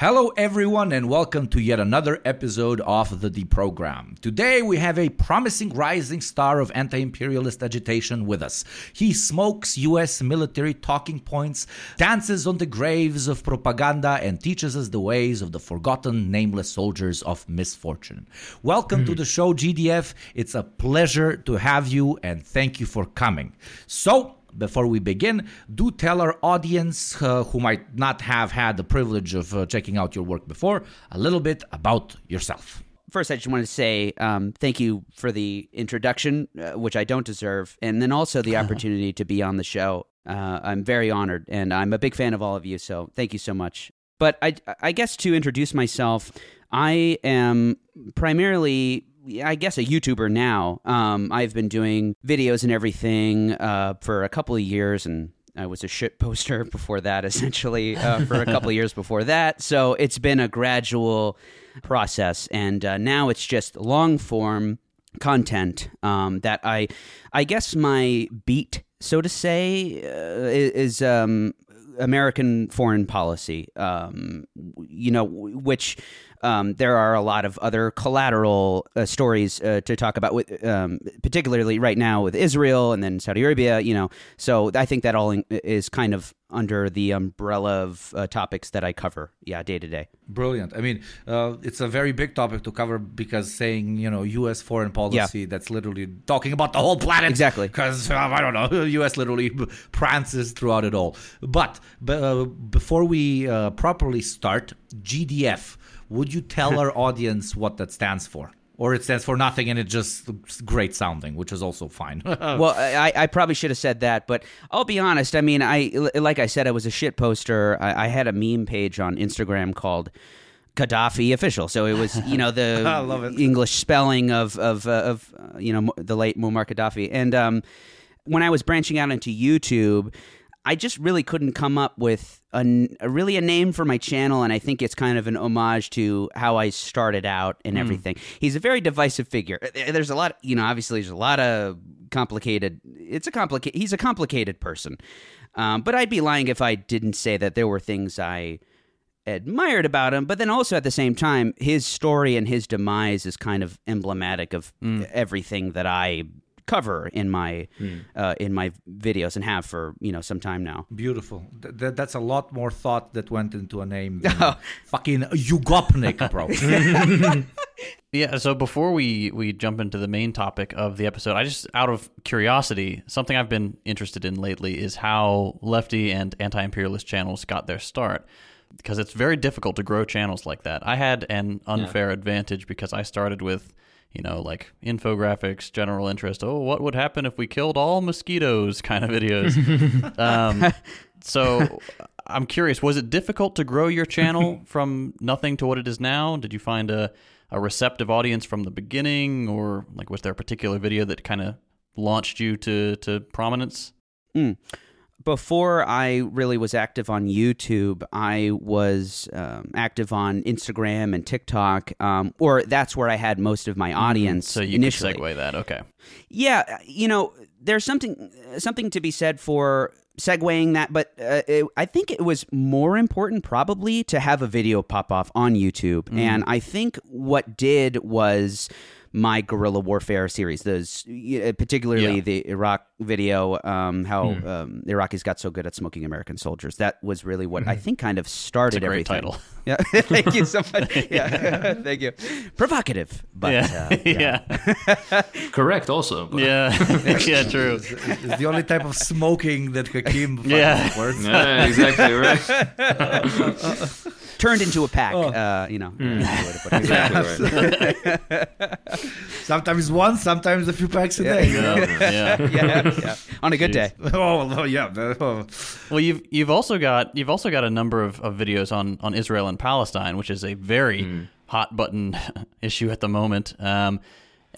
Hello, everyone, and welcome to yet another episode of the Deprogram. Today, we have a promising rising star of anti imperialist agitation with us. He smokes US military talking points, dances on the graves of propaganda, and teaches us the ways of the forgotten, nameless soldiers of misfortune. Welcome to hmm. the show, GDF. It's a pleasure to have you, and thank you for coming. So, before we begin, do tell our audience uh, who might not have had the privilege of uh, checking out your work before a little bit about yourself. First, I just wanted to say um, thank you for the introduction, uh, which I don't deserve, and then also the opportunity to be on the show. Uh, I'm very honored, and I'm a big fan of all of you, so thank you so much. But I, I guess to introduce myself, I am primarily I guess a YouTuber now. Um, I've been doing videos and everything uh, for a couple of years, and I was a shit poster before that, essentially, uh, for a couple of years before that. So it's been a gradual process, and uh, now it's just long form content um, that I, I guess my beat, so to say, uh, is. Um, American foreign policy, um, you know, which um, there are a lot of other collateral uh, stories uh, to talk about, with, um, particularly right now with Israel and then Saudi Arabia. You know, so I think that all in, is kind of under the umbrella of uh, topics that I cover, yeah, day to day. Brilliant. I mean, uh, it's a very big topic to cover because saying you know U.S. foreign policy, yeah. that's literally talking about the whole planet. Exactly. Because uh, I don't know, U.S. literally prances throughout it all. But, but uh, before we uh, properly start, GDF. Would you tell our audience what that stands for? Or it stands for nothing and it's just great sounding, which is also fine. well, I, I, probably should have said that, but I'll be honest. I mean, I like I said, I was a shit poster. I, I had a meme page on Instagram called Gaddafi official. So it was, you know, the English spelling of of uh, of uh, you know the late Muammar Gaddafi. And um, when I was branching out into YouTube, I just really couldn't come up with a, a, really a name for my channel, and I think it's kind of an homage to how I started out and mm. everything. He's a very divisive figure. There's a lot, you know. Obviously, there's a lot of complicated. It's a complicated. He's a complicated person, um, but I'd be lying if I didn't say that there were things I admired about him. But then also at the same time, his story and his demise is kind of emblematic of mm. everything that I cover in my mm. uh, in my videos and have for you know some time now. Beautiful. Th- that's a lot more thought that went into a name than fucking Yugopnik, bro. yeah. So before we we jump into the main topic of the episode, I just out of curiosity, something I've been interested in lately is how lefty and anti-imperialist channels got their start because it's very difficult to grow channels like that. I had an unfair yeah. advantage because I started with you know, like infographics, general interest. Oh, what would happen if we killed all mosquitoes? Kind of videos. um, so I'm curious. Was it difficult to grow your channel from nothing to what it is now? Did you find a a receptive audience from the beginning, or like was there a particular video that kind of launched you to to prominence? Mm before I really was active on YouTube, I was um, active on Instagram and TikTok, um, or that's where I had most of my mm-hmm. audience. So you initially. can segue that, okay? Yeah, you know, there's something something to be said for segueing that, but uh, it, I think it was more important probably to have a video pop off on YouTube, mm. and I think what did was my guerrilla warfare series. Those, particularly yeah. the Iraq video, um, how hmm. um, Iraqis got so good at smoking American soldiers. That was really what I hmm. think kind of started great everything. Title. Yeah, thank you so much. Yeah, thank you. Provocative, but yeah, uh, yeah. yeah. correct. Also, but. yeah, yeah, true. It's, it's, the only type of smoking that Hakim yeah. Yeah, exactly right turned into a pack. Oh. Uh, you know, mm. sometimes one, sometimes a few packs a yeah. day. Yeah. yeah. yeah, yeah, on a good Jeez. day. Oh, yeah. Oh. Well, you've you've also got you've also got a number of, of videos on on Israel and Palestine, which is a very mm. hot button issue at the moment. Um,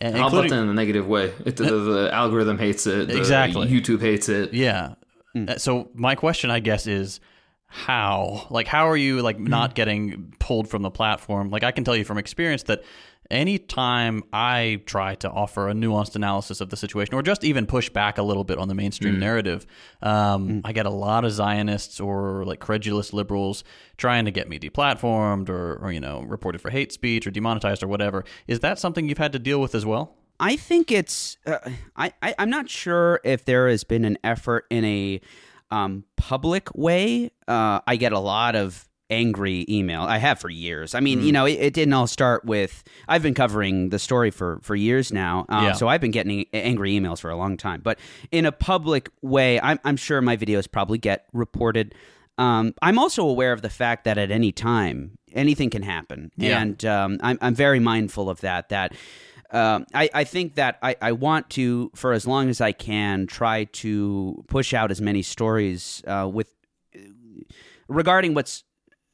hot button in a negative way. It, the, the, algorithm hates it. exactly. YouTube hates it. Yeah. Mm. So my question, I guess, is how like how are you like not mm. getting pulled from the platform like i can tell you from experience that anytime I try to offer a nuanced analysis of the situation or just even push back a little bit on the mainstream narrative, um, I get a lot of Zionists or like credulous liberals trying to get me deplatformed or, or, you know, reported for hate speech or demonetized or whatever. Is that something you've had to deal with as well? I think it's. Uh, I, I I'm not sure if there has been an effort in a um, public way. Uh, I get a lot of angry email. I have for years. I mean, you know, it, it didn't all start with. I've been covering the story for for years now, um, Yeah. so I've been getting angry emails for a long time. But in a public way, I'm I'm sure my videos probably get reported. Um, I'm also aware of the fact that at any time anything can happen, Yeah. and um, I'm I'm very mindful of that. That um, I, I think that I, I want to, for as long as I can, try to push out as many stories uh, with regarding what's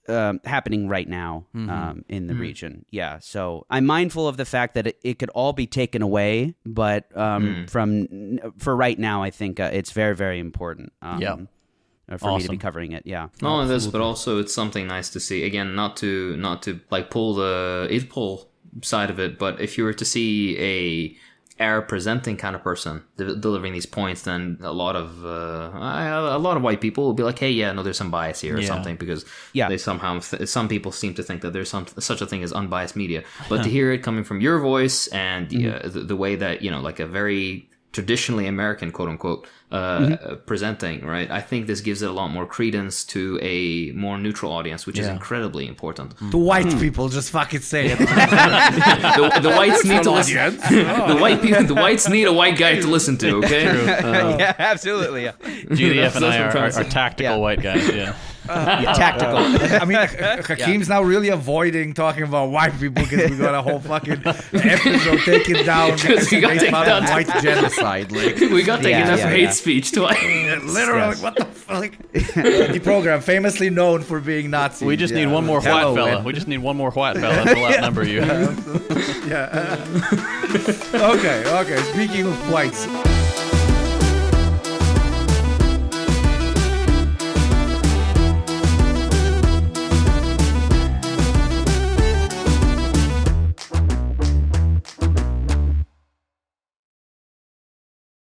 um, happening right now um, in the region. Yeah, so I'm mindful of the fact that it, it could all be taken away, but um, from for right now, I think uh, it's very very important. Um, Yeah. uh, For me to be covering it, yeah. Not only this, but also it's something nice to see. Again, not to not to like pull the it pull side of it, but if you were to see a air presenting kind of person de- delivering these points, then a lot of uh, a lot of white people will be like, "Hey, yeah, no, there's some bias here or Yeah. something," because Yeah. they somehow th- some people seem to think that there's some such a thing as unbiased media. But to hear it coming from your voice and uh, the, the way that you know, like a very traditionally American, quote unquote, uh, uh, presenting, right? I think this gives it a lot more credence to a more neutral audience, which is incredibly important. The white people, just fucking say it. the, the whites need to listen. audience. the white people, the whites need a white guy to listen to. Okay, yeah, absolutely. Yeah, GDF and I that's what I'm are, are, are tactical Yeah. white guys. Yeah. Yeah tactical. I mean, Hakim's now really avoiding talking about white people because we got a whole fucking episode taken down Because we got based taken down. white genocide. Like, we got taken Yeah, enough yeah, for hate yeah. speech twice. literally, Yes. what the fuck? The program famously known for being Nazi. We just Yeah. need one more Hello, white fella. and- We just need one more white fella to outnumber you. yeah. okay, okay. Speaking of whites,